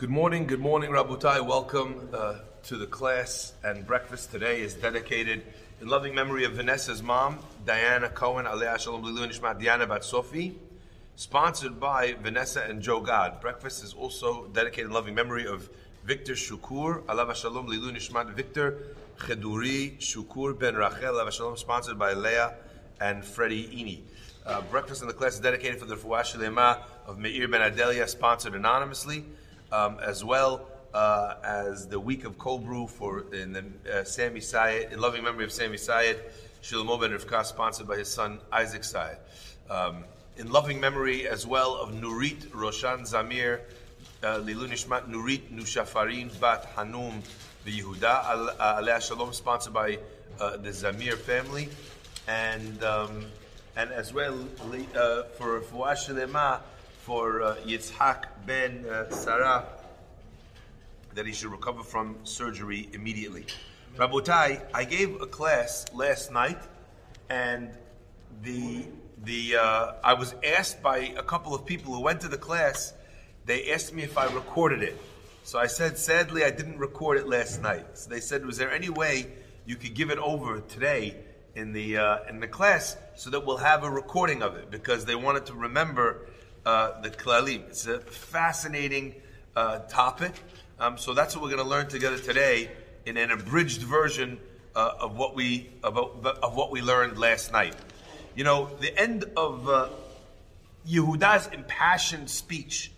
Good morning, good morning, Rabotai. Welcome uh, to the class and breakfast today is dedicated in loving memory of Vanessa's mom, Diana Cohen, Alea Shalom Lilu Nishmat Diana Bat sponsored by Vanessa and Joe God. Breakfast is also dedicated in loving memory of Victor Shukur, Alava Shalom Lilu Nishmat Victor Cheduri Shukur Ben Rachel, Alava Shalom, sponsored by Leah and Freddie Ini. Uh, breakfast in the class is dedicated for the Shlema of Meir Ben Adelia, sponsored anonymously um, as well uh, as the week of cold brew for in the uh, Sami Sayed, in loving memory of Sami Sayed, Shlomo ben Rivka, sponsored by his son Isaac Sayed. Um, in loving memory as well of Nurit Roshan Zamir, uh, Lilu Nishmat Nurit Nushafarin Bat Hanum Yehuda, Alea Shalom, sponsored by uh, the Zamir family, and um, and as well uh, for Fuah Shalema for uh, Yitzhak ben uh, Sarah that he should recover from surgery immediately. Rabotai, I gave a class last night, and the the uh, I was asked by a couple of people who went to the class. They asked me if I recorded it. So I said, sadly, I didn't record it last night. So they said, was there any way you could give it over today in the uh, in the class so that we'll have a recording of it because they wanted to remember uh, the klalim. It's a fascinating uh, topic. Um, so that's what we're going to learn together today in an abridged version uh, of what we about, of what we learned last night. You know, the end of uh, Yehuda's impassioned speech.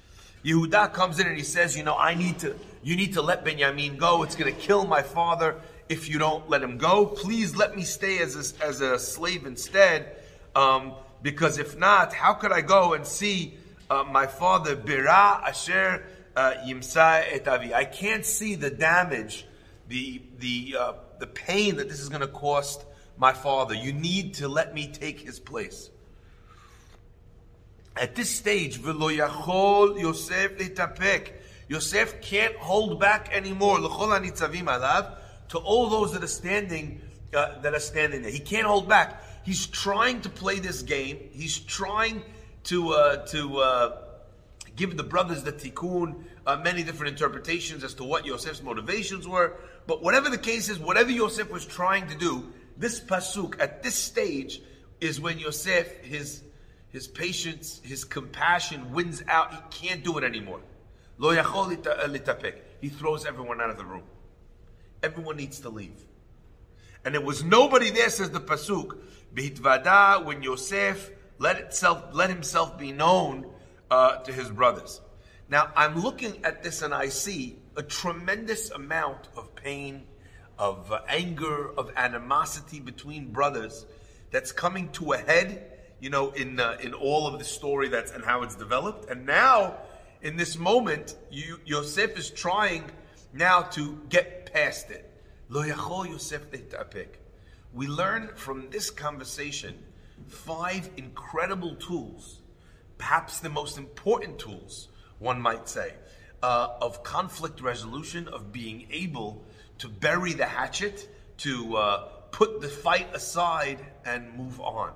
Yehuda comes in and he says, "You know, I need to. You need to let Benjamin go. It's going to kill my father if you don't let him go. Please let me stay as a, as a slave instead." Um, because if not, how could I go and see uh, my father Bira Asher uh, Yimsa Etavi? I can't see the damage, the the uh, the pain that this is going to cost my father. You need to let me take his place. At this stage, Yosef letapek. Yosef can't hold back anymore. To all those that are standing uh, that are standing there. He can't hold back. He's trying to play this game. He's trying to uh, to uh, give the brothers the tikkun uh, many different interpretations as to what Yosef's motivations were. But whatever the case is, whatever Yosef was trying to do, this pasuk at this stage is when Yosef his his patience, his compassion wins out. He can't do it anymore. Lo He throws everyone out of the room. Everyone needs to leave. And there was nobody there, says the pasuk, Bihitvada, when Yosef let itself let himself be known uh, to his brothers. Now I'm looking at this and I see a tremendous amount of pain, of uh, anger, of animosity between brothers that's coming to a head. You know, in uh, in all of the story that's and how it's developed, and now in this moment, you, Yosef is trying now to get past it. Lo yachol Yosef we learn from this conversation five incredible tools, perhaps the most important tools, one might say, uh, of conflict resolution, of being able to bury the hatchet, to uh, put the fight aside and move on.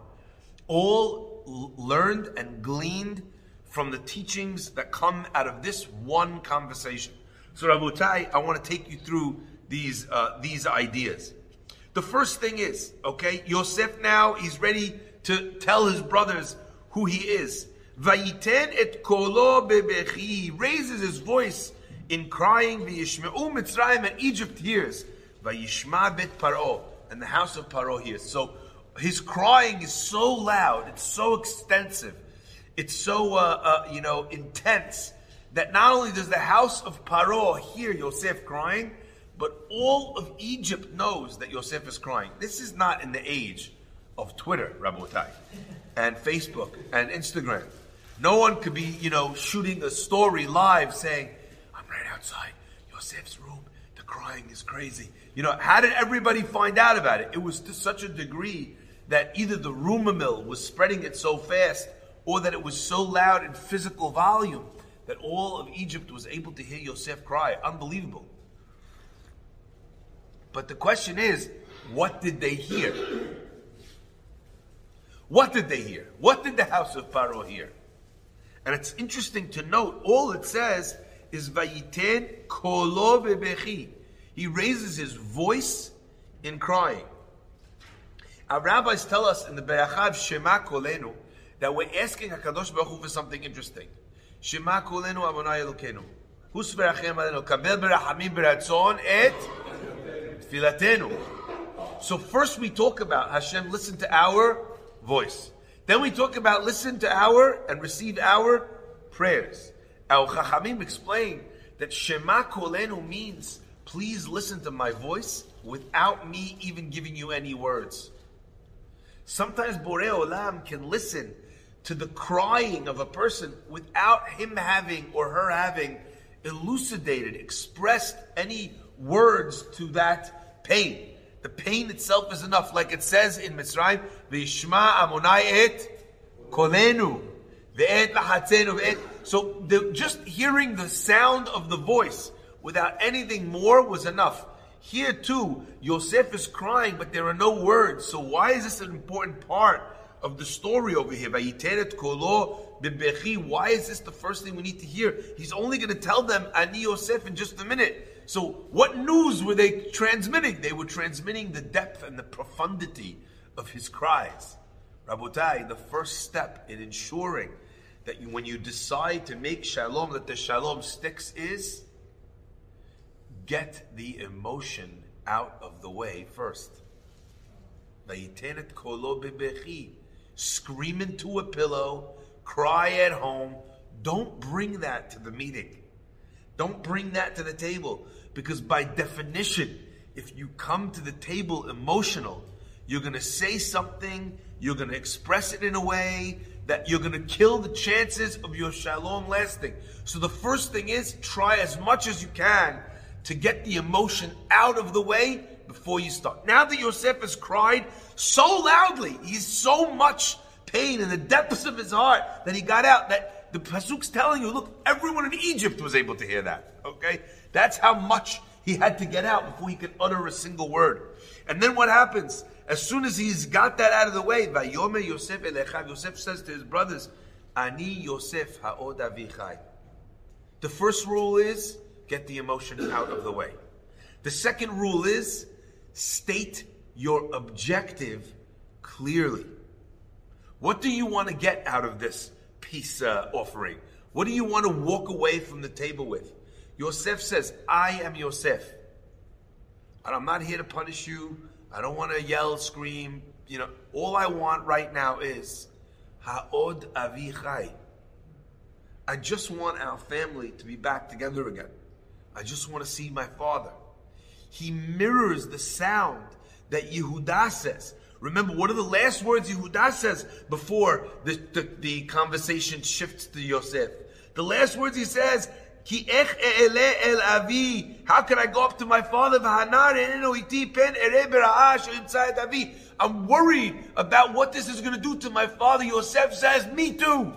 All l- learned and gleaned from the teachings that come out of this one conversation. So, Rabotai, I want to take you through these uh, these ideas. The first thing is, okay, Yosef now, he's ready to tell his brothers who he is. Vayiten et kolo bebechi. Raises his voice in crying. Vayishme'u Mitzrayim and Egypt hears. Vayishma bet paro. And the house of Paro hears. So his crying is so loud. It's so extensive. It's so, uh, uh, you know, intense that not only does the house of Paro hear Yosef crying, but all of Egypt knows that Yosef is crying. This is not in the age of Twitter, Rabotai, and Facebook and Instagram. No one could be, you know, shooting a story live saying, I'm right outside Yosef's room. The crying is crazy. You know, how did everybody find out about it? It was to such a degree that either the rumor mill was spreading it so fast or that it was so loud in physical volume that all of Egypt was able to hear Yosef cry. Unbelievable. But the question is, what did they hear? What did they hear? What did the house of Pharaoh hear? And it's interesting to note, all it says is Vayiten kolo bebechi. He raises his voice in crying. Our rabbis tell us in the Be'achav Shema Kolenu that we're asking HaKadosh Baruch Hu for something interesting. Shema Kolenu Amonai Elokenu. Hus berachem alenu. Kabel berachamim beratzon et So first we talk about Hashem listen to our voice. Then we talk about listen to our and receive our prayers. Our Chachamim explain that Shema Kolenu means please listen to my voice without me even giving you any words. Sometimes Borei Olam can listen to the crying of a person without him having or her having elucidated, expressed any words to that pain. The pain itself is enough, like it says in Mitzrayim, "V'ishma Amonai et kolenu, ve'et lahatzenu ve'et." So the, just hearing the sound of the voice without anything more was enough. Here too, Yosef is crying, but there are no words. So why is this an important part of the story over here? Why is this the first thing we need to hear? He's only going to tell them Ani Yosef in just a minute. So what news were they transmitting? They were transmitting the depth and the profundity of his cries. Rabotai, the first step in ensuring that you, when you decide to make shalom, that the shalom sticks is get the emotion out of the way first. Scream into a pillow, cry at home. Don't bring that to the meeting. Don't bring that to the table. Because by definition, if you come to the table emotional, you're going to say something, you're going to express it in a way that you're going to kill the chances of your shalom lasting. So the first thing is try as much as you can to get the emotion out of the way before you start. Now that Yosef has cried so loudly, he's so much pain in the depths of his heart that he got out that the pasuk's telling you, look, everyone in Egypt was able to hear that. Okay, that's how much he had to get out before he could utter a single word. And then what happens? As soon as he's got that out of the way, Vayome Yosef Elechav, Yosef says to his brothers, Ani Yosef Ha'od Avichai. The first rule is get the emotion out of the way. The second rule is state your objective clearly. What do you want to get out of this peace uh, offering? What do you want to walk away from the table with? Yosef says, I am Yosef. And I'm not here to punish you. I don't want to yell, scream. You know, all I want right now is Ha'od Avichai. I just want our family to be back together again. I just want to see my father. He mirrors the sound that Yehuda says. Remember, what are the last words Yehuda says before the, the, the conversation shifts to Yosef? The last words he says, Ki ech el avi. How can I go up to my father? I'm worried about what this is going to do to my father. Yosef says, me too.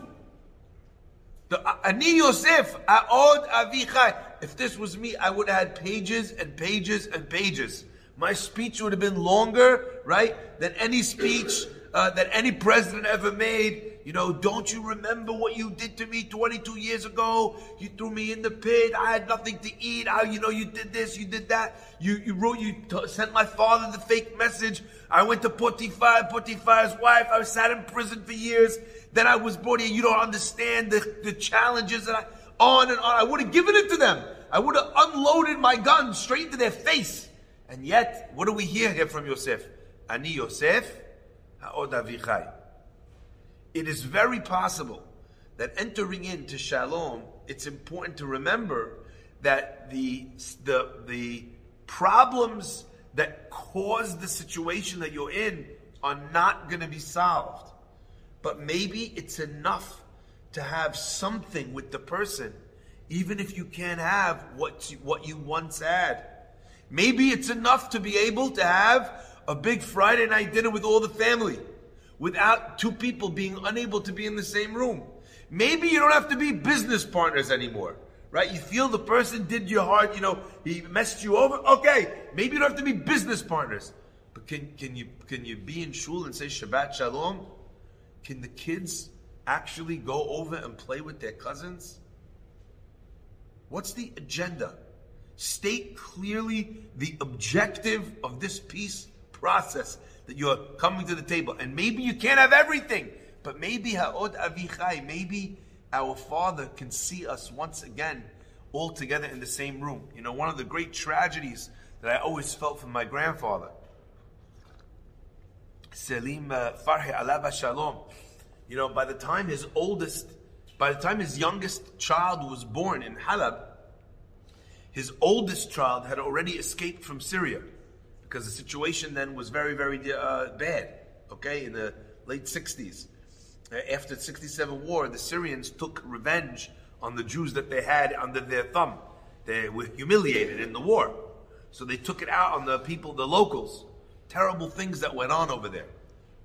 Ani Yosef, Aod Avichai. If this was me, I would have had pages and pages and pages. My speech would have been longer, right, than any speech uh, that any president ever made. You know, don't you remember what you did to me 22 years ago? You threw me in the pit. I had nothing to eat. How, you know, you did this, you did that. You, you wrote, you t- sent my father the fake message. I went to Potiphar, Potiphar's wife. I was sat in prison for years. Then I was brought here. You don't understand the, the challenges that I, on and on. I would have given it to them. I would have unloaded my gun straight into their face. And yet, what do we hear here from Yosef? Ani Yosef, ha'od avichai. It is very possible that entering into shalom, it's important to remember that the, the, the problems that cause the situation that you're in are not going to be solved. But maybe it's enough to have something with the person, even if you can't have what you, what you once had. Maybe it's enough to be able to have a big Friday night dinner with all the family without two people being unable to be in the same room. Maybe you don't have to be business partners anymore, right? You feel the person did your heart, you know, he messed you over. Okay, maybe you don't have to be business partners. But can, can you can you be in shul and say Shabbat Shalom? Can the kids actually go over and play with their cousins? What's the agenda? State clearly the objective of this peace process that you're coming to the table. And maybe you can't have everything, but maybe Ha'od Avichai, maybe our Father can see us once again all together in the same room. You know, one of the great tragedies that I always felt from my grandfather, Selim uh, Farhi Alaba Shalom. You know, by the time his oldest, by the time his youngest child was born in Halab, his oldest child had already escaped from Syria because the situation then was very, very uh, bad. Okay, in the late 60s. Uh, after the 67 war, the Syrians took revenge on the Jews that they had under their thumb. They were humiliated in the war. So they took it out on the people, the locals. Terrible things that went on over there.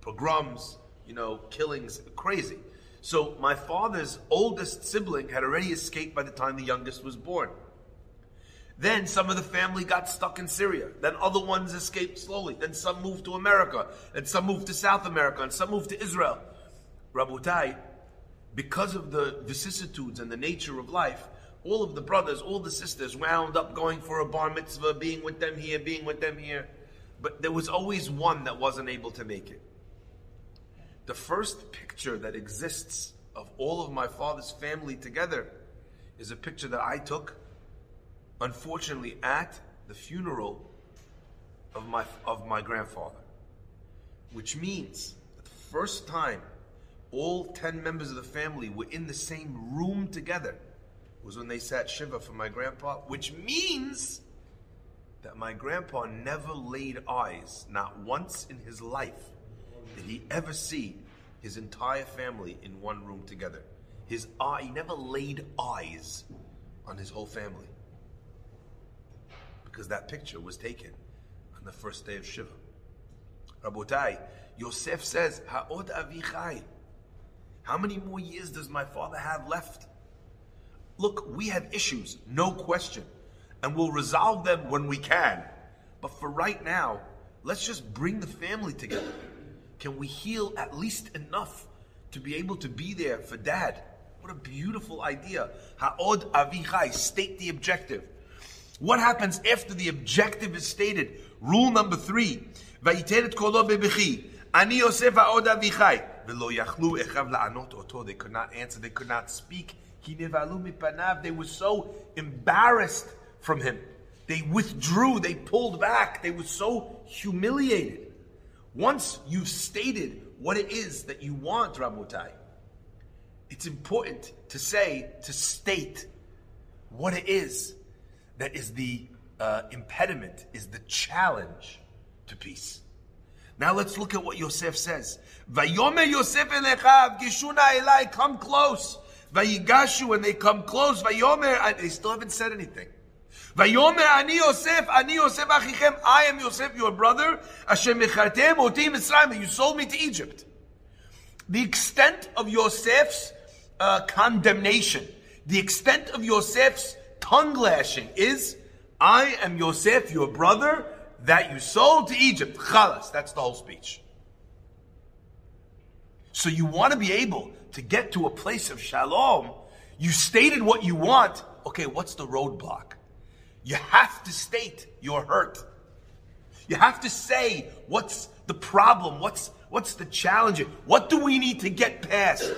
Pogroms, you know, killings, crazy. So my father's oldest sibling had already escaped by the time the youngest was born. Then some of the family got stuck in Syria. Then other ones escaped slowly. Then some moved to America. And some moved to South America. And some moved to Israel. Rabotai, because of the vicissitudes and the nature of life, all of the brothers, all the sisters wound up going for a bar mitzvah, being with them here, being with them here. But there was always one that wasn't able to make it. The first picture that exists of all of my father's family together is a picture that I took, unfortunately, at the funeral of my, of my grandfather. Which means that the first time all 10 members of the family were in the same room together was when they sat Shiva for my grandpa, which means that my grandpa never laid eyes, not once in his life, did he ever see his entire family in one room together. His eye, he never laid eyes on his whole family. Because that picture was taken on the first day of Shiva. Rabotai, Yosef says, Ha'od avichai. How many more years does my father have left? Look, we have issues, no question, and we'll resolve them when we can. But for right now, let's just bring the family together. Can we heal at least enough to be able to be there for dad? What a beautiful idea. Ha'od avichai, state the objective. What happens after the objective is stated? Rule number three. They could not answer, they could not speak. They were so embarrassed from him. They withdrew, they pulled back, they were so humiliated. Once you've stated what it is that you want, Rabotai, it's important to say, to state what it is that is the uh, impediment, is the challenge to peace. Now let's look at what Yosef says. Vayomer Yosef elechav, gishuna elai, come close. Vayigashu, when they come close, Vayomer, they still haven't said anything. Vayomer ani Yosef, ani Yosef achichem, I am Yosef, your brother, mechartem Mitzrayim, you sold me to Egypt. The extent of Yosef's uh, condemnation, the extent of Yosef's tongue lashing is, I am Yosef, your brother, that you sold to Egypt. Chalas, that's the whole speech. So you want to be able to get to a place of shalom. You stated what you want. Okay, what's the roadblock? You have to state your hurt. You have to say what's the problem, what's what's the challenge, what do we need to get past?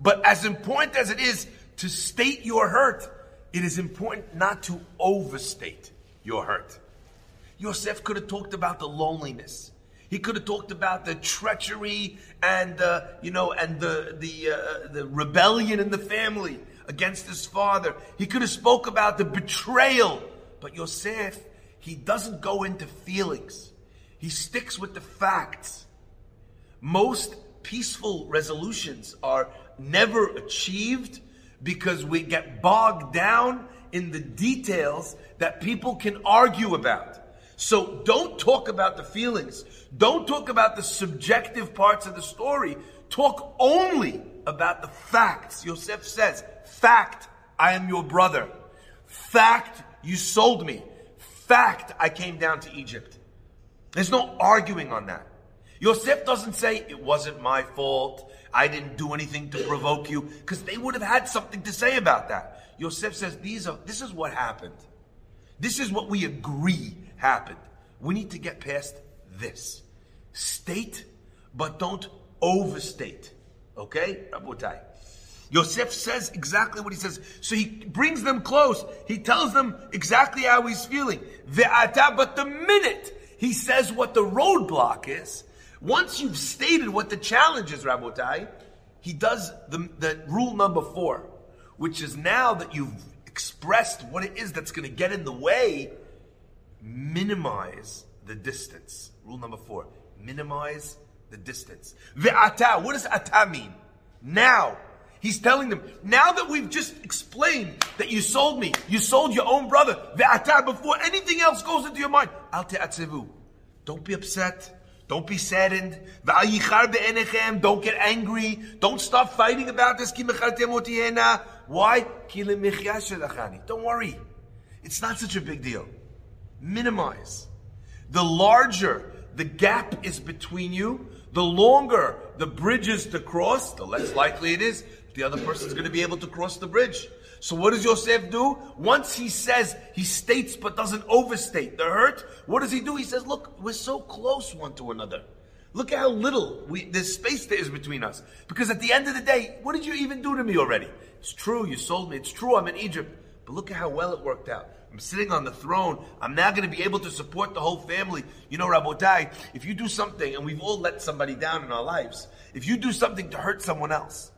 But as important as it is to state your hurt, it is important not to overstate your hurt. Yosef could have talked about the loneliness. He could have talked about the treachery and uh, you know and the the uh, the rebellion in the family against his father. He could have spoke about the betrayal, but Yosef he doesn't go into feelings. He sticks with the facts. Most peaceful resolutions are never achieved because we get bogged down in the details that people can argue about. So don't talk about the feelings. Don't talk about the subjective parts of the story. Talk only about the facts. Yosef says, fact, I am your brother. Fact, you sold me. Fact, I came down to Egypt. There's no arguing on that. Yosef doesn't say, it wasn't my fault. I didn't do anything to provoke you. Because they would have had something to say about that. Yosef says, These are, this is what happened. This is what we agree happened. We need to get past this. State, but don't overstate. Okay? Rabotai. Yosef says exactly what he says. So he brings them close. He tells them exactly how he's feeling. But the minute he says what the roadblock is, once you've stated what the challenge is, Rabotai, he does the, the rule number four, which is now that you've expressed what it is that's going to get in the way, minimize the distance. Rule number four, minimize the distance. Ve'ata, what does ata mean? Now. He's telling them, now that we've just explained that you sold me, you sold your own brother, ve'ata, before anything else goes into your mind, al te'atzevu. Don't be upset. Don't be saddened. Don't get angry. Don't stop fighting about this. Why? Don't worry. It's not such a big deal. Minimize. The larger the gap is between you, the longer the bridge is to cross, the less likely it is the other person is going to be able to cross the bridge. So what does Yosef do? Once he says, he states but doesn't overstate the hurt, what does he do? He says, look, we're so close one to another. Look at how little we, space there is between us. Because at the end of the day, what did you even do to me already? It's true, you sold me. It's true, I'm in Egypt. But look at how well it worked out. I'm sitting on the throne. I'm now going to be able to support the whole family. You know, Rabotai, if you do something, and we've all let somebody down in our lives, if you do something to hurt someone else,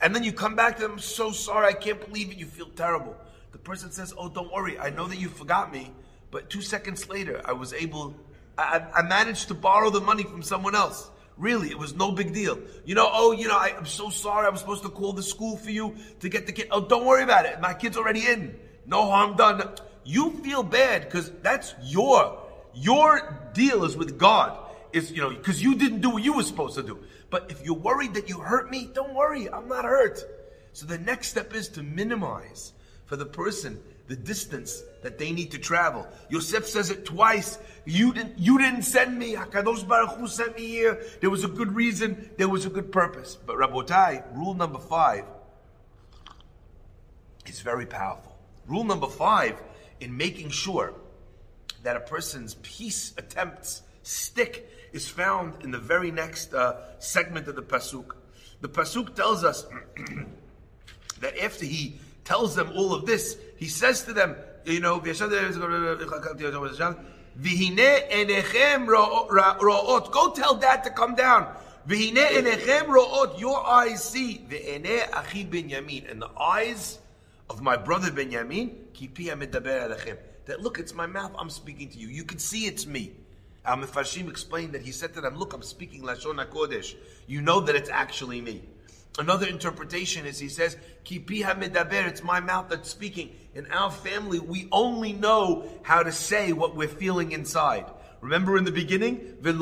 and then you come back to them, so sorry, I can't believe it, you feel terrible. The person says, Oh, don't worry, I know that you forgot me, but two seconds later, I was able, I, I managed to borrow the money from someone else. Really, it was no big deal. You know, oh, you know, I, am so sorry. I was supposed to call the school for you to get the kid. Oh, don't worry about it. My kid's already in. No harm done. You feel bad because that's your, your deal is with God. Is, you know, because you didn't do what you were supposed to do. But if you're worried that you hurt me, don't worry, I'm not hurt. So the next step is to minimize for the person the distance that they need to travel. Yosef says it twice. You didn't, you didn't send me. Hakadosh Baruch Hu sent me here. There was a good reason. There was a good purpose. But Rabotai, rule number five is very powerful. Rule number five in making sure that a person's peace attempts stick is found in the very next uh, segment of the pasuk. The pasuk tells us that after he tells them all of this, he says to them, you know, go tell dad to come down. Your eyes see. And the eyes of my brother Benjamin, that look, it's my mouth, I'm speaking to you. You can see it's me. Al Mefarshim explained that he said to them, Look, I'm speaking Lashon HaKodesh. You know that it's actually me. Another interpretation is he says, Kipi medaber, it's my mouth that's speaking. In our family, we only know how to say what we're feeling inside. Remember in the beginning, they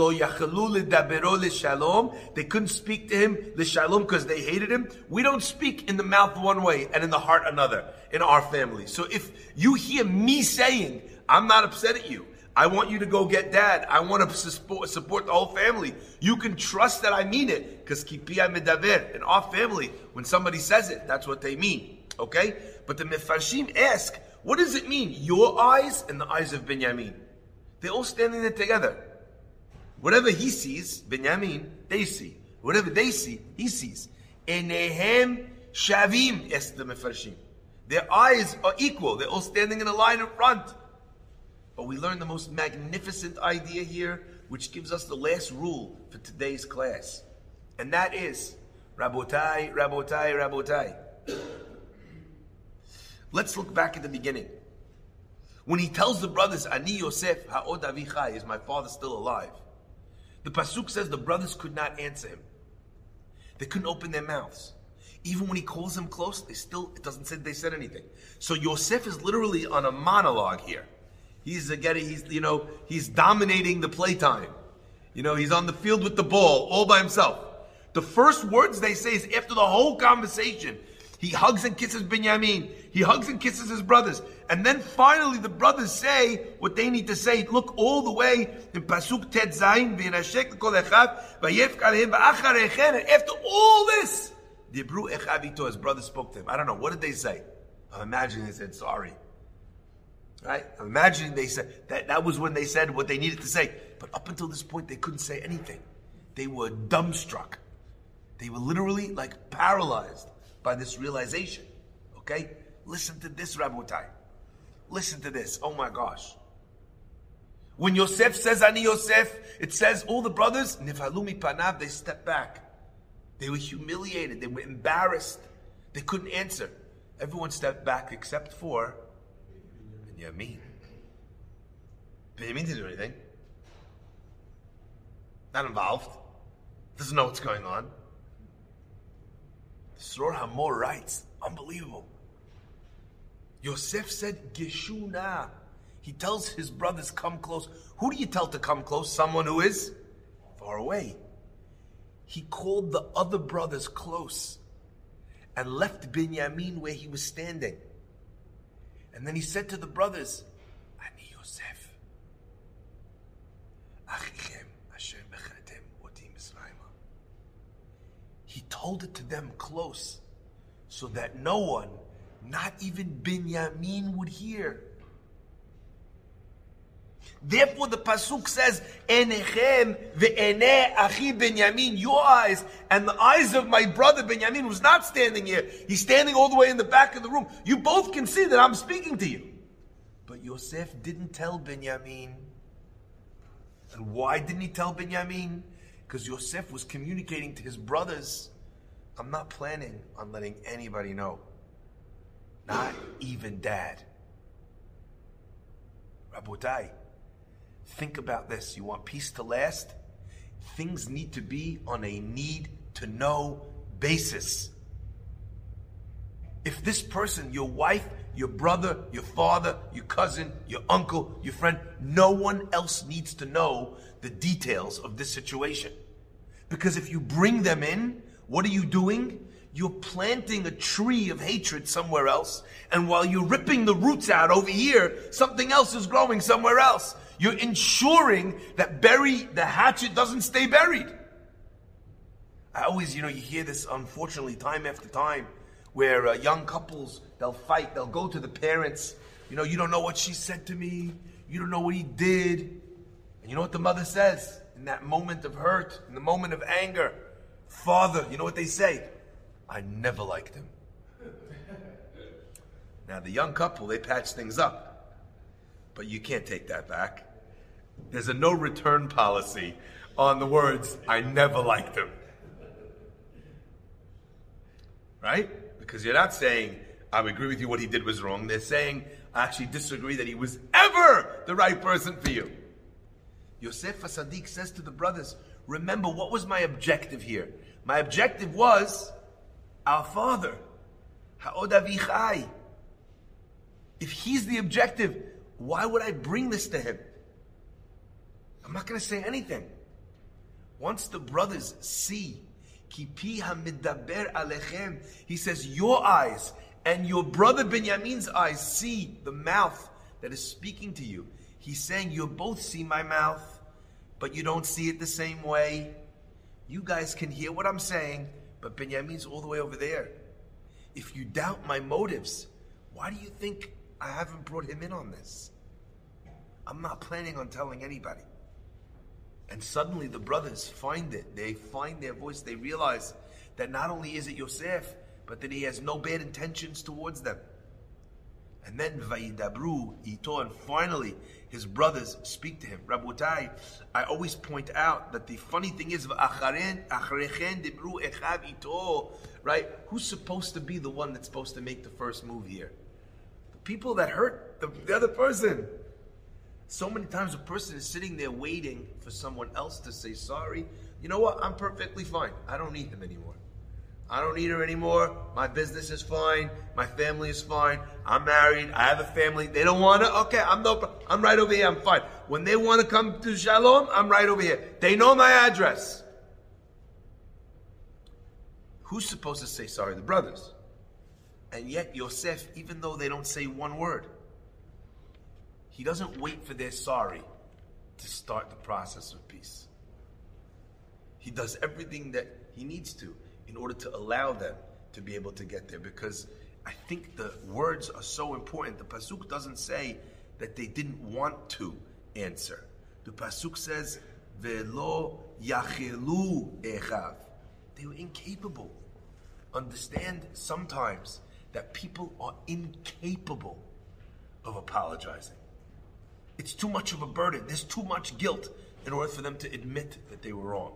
couldn't speak to him because they hated him. We don't speak in the mouth one way and in the heart another in our family. So if you hear me saying, I'm not upset at you, I want you to go get dad. I want to support, the whole family. You can trust that I mean it because kipia medaber. In our family, when somebody says it, that's what they mean. Okay? But the Mefarshim ask, what does it mean? Your eyes and the eyes of Benjamin. They're all standing there together. Whatever he sees, Benjamin, they see. Whatever they see, he sees. Enehem shavim, yes, the Mefarshim. Their eyes are equal. They're all standing in a line in front. But we learn the most magnificent idea here, which gives us the last rule for today's class. And that is, Rabotai, Rabotai, Rabotai. Let's look back at the beginning. When he tells the brothers, Ani Yosef, Ha'od Avichai, is my father still alive? The Pasuk says the brothers could not answer him. They couldn't open their mouths. Even when he calls them close, they still, it doesn't say they said anything. So Yosef is literally on a monologue here. He's getting, he's, you know, he's dominating the playtime. You know, he's on the field with the ball all by himself. The first words they say is after the whole conversation. He hugs and kisses Benjamin. He hugs and kisses his brothers. And then finally the brothers say what they need to say. Look all the way in Pasuk Tet Zayin, after all this, Dibru Echavito, his brother spoke to him. I don't know, what did they say? I'm imagining they said sorry. Right? I'm imagining they said that that was when they said what they needed to say. But up until this point, they couldn't say anything. They were dumbstruck. They were literally like paralyzed by this realization. Okay? Listen to this, Rabotai. Listen to this. Oh my gosh. When Yosef says Ani Yosef, it says all the brothers, Nifalumi Panav, they stepped back. They were humiliated. They were embarrassed. They couldn't answer. Everyone stepped back except for Benjamin. Benjamin didn't do anything. Not involved. Doesn't know what's going on. Tzror HaMor writes, unbelievable. Yosef said, Geshuna. He tells his brothers, come close. Who do you tell to come close? Someone who is far away. He called the other brothers close and left Binyamin where he was standing. And then he said to the brothers, Ani Yosef, Achichem asher bechatem oti Misraima. He told it to them close so that no one, not even Binyamin, would hear. Therefore, the pasuk says, "Enechem ve'ene achi Benyamin." Your eyes and the eyes of my brother Benyamin, who's not standing here. He's standing all the way in the back of the room. You both can see that I'm speaking to you. But Yosef didn't tell Benyamin. And why didn't he tell Benyamin? Because Yosef was communicating to his brothers. I'm not planning on letting anybody know. Not even dad. Rabotai. Think about this. You want peace to last? Things need to be on a need to know basis. If this person, your wife, your brother, your father, your cousin, your uncle, your friend, no one else needs to know the details of this situation. Because if you bring them in, what are you doing? You're planting a tree of hatred somewhere else, and while you're ripping the roots out over here, something else is growing somewhere else. You're ensuring that bury the hatchet doesn't stay buried. I always, you know, you hear this unfortunately time after time where uh, young couples, they'll fight, they'll go to the parents, you know, you don't know what she said to me, you don't know what he did. And you know what the mother says in that moment of hurt, in the moment of anger? Father, you know what they say? I never liked him. now, the young couple, they patch things up but you can't take that back. There's a no return policy on the words, I never liked him. Right? Because you're not saying, I agree with you, what he did was wrong. They're saying, I actually disagree that he was ever the right person for you. Yosef Sadiq says to the brothers, Remember, what was my objective here? My objective was our father, Ha'od Avichai. If he's the objective, why would I bring this to him? I'm not going to say anything. Once the brothers see, he says, your eyes and your brother Benjamin's eyes see the mouth that is speaking to you. He's saying, you both see my mouth, but you don't see it the same way. You guys can hear what I'm saying, but Benjamin's all the way over there. If you doubt my motives, why do you think I haven't brought him in on this. I'm not planning on telling anybody. And suddenly the brothers find it. They find their voice. They realize that not only is it Yosef, but that he has no bad intentions towards them. And then Vaidabru Ito, and finally his brothers speak to him. Rabotai, I always point out that the funny thing is, right? Who's supposed to be the one that's supposed to make the first move here? The people that hurt the, the other person. So many times a person is sitting there waiting for someone else to say sorry. You know what? I'm perfectly fine. I don't need him anymore. I don't need her anymore. My business is fine. My family is fine. I'm married. I have a family. They don't want to. Okay, I'm no. I'm right over here. I'm fine. When they want to come to Shalom, I'm right over here. They know my address. Who's supposed to say sorry? The brothers. And yet, Yosef, even though they don't say one word, he doesn't wait for their sorry to start the process of peace. He does everything that he needs to in order to allow them to be able to get there because I think the words are so important. The pasuk doesn't say that they didn't want to answer. The pasuk says, "Velo yachelu echav." They were incapable. Understand sometimes that people are incapable of apologizing. It's too much of a burden. There's too much guilt in order for them to admit that they were wrong.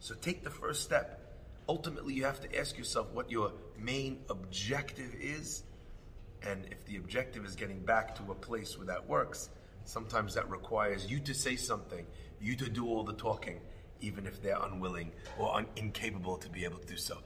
So take the first step. Ultimately, you have to ask yourself what your main objective is. And if the objective is getting back to a place where that works, sometimes that requires you to say something, you to do all the talking, even if they're unwilling or un- incapable to be able to do so.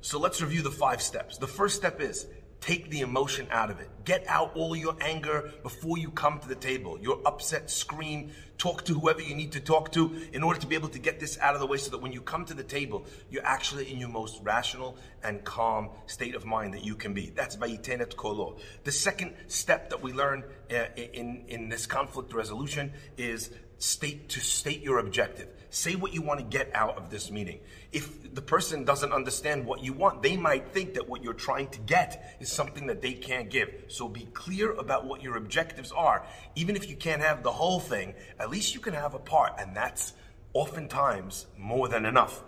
So let's review the five steps. The first step is take the emotion out of it. Get out all your anger before you come to the table. Your upset, scream, talk to whoever you need to talk to in order to be able to get this out of the way so that when you come to the table, you're actually in your most rational and calm state of mind that you can be. That's Vayitenet Kolo. The second step that we learn uh, in, in this conflict resolution is state to state your objective. Say what you want to get out of this meeting. If the person doesn't understand what you want, they might think that what you're trying to get is something that they can't give. So be clear about what your objectives are. Even if you can't have the whole thing, at least you can have a part, and that's oftentimes more than enough.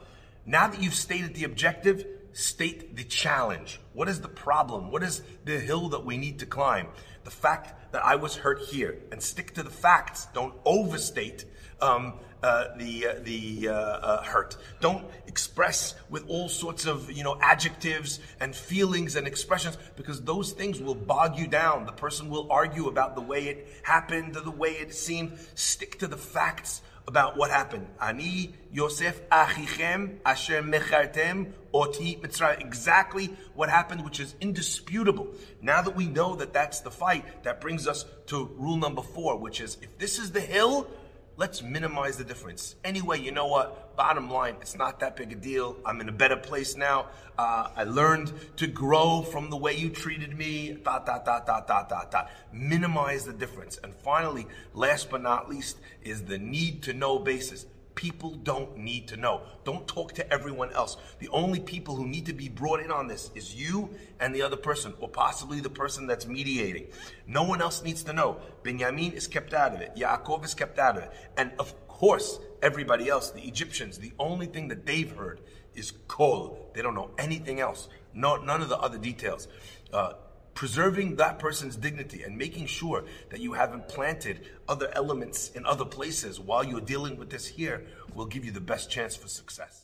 Now that you've stated the objective, state the challenge. What is the problem? What is the hill that we need to climb? The fact that I was hurt here, and stick to the facts. Don't overstate um, uh, the uh, the uh, uh, hurt. Don't express with all sorts of you know adjectives and feelings and expressions because those things will bog you down. The person will argue about the way it happened the way it seemed. Stick to the facts about what happened. Ani Yosef achichem asher mechartem oti mitzrayim. Exactly what happened, which is indisputable. Now that we know that that's the fight, that brings us to rule number four, which is if this is the hill, let's minimize the difference. Anyway, you know what? Bottom line, it's not that big a deal. I'm in a better place now. Uh, I learned to grow from the way you treated me. Dot, dot, dot, dot, dot, dot, dot. Minimize the difference. And finally, last but not least, is the need to know basis. People don't need to know. Don't talk to everyone else. The only people who need to be brought in on this is you and the other person, or possibly the person that's mediating. No one else needs to know. Benjamin is kept out of it. Yaakov is kept out of it. And of course, everybody else, the Egyptians, the only thing that they've heard is kol. They don't know anything else. No, none of the other details. Uh, preserving that person's dignity and making sure that you haven't planted other elements in other places while you're dealing with this here will give you the best chance for success.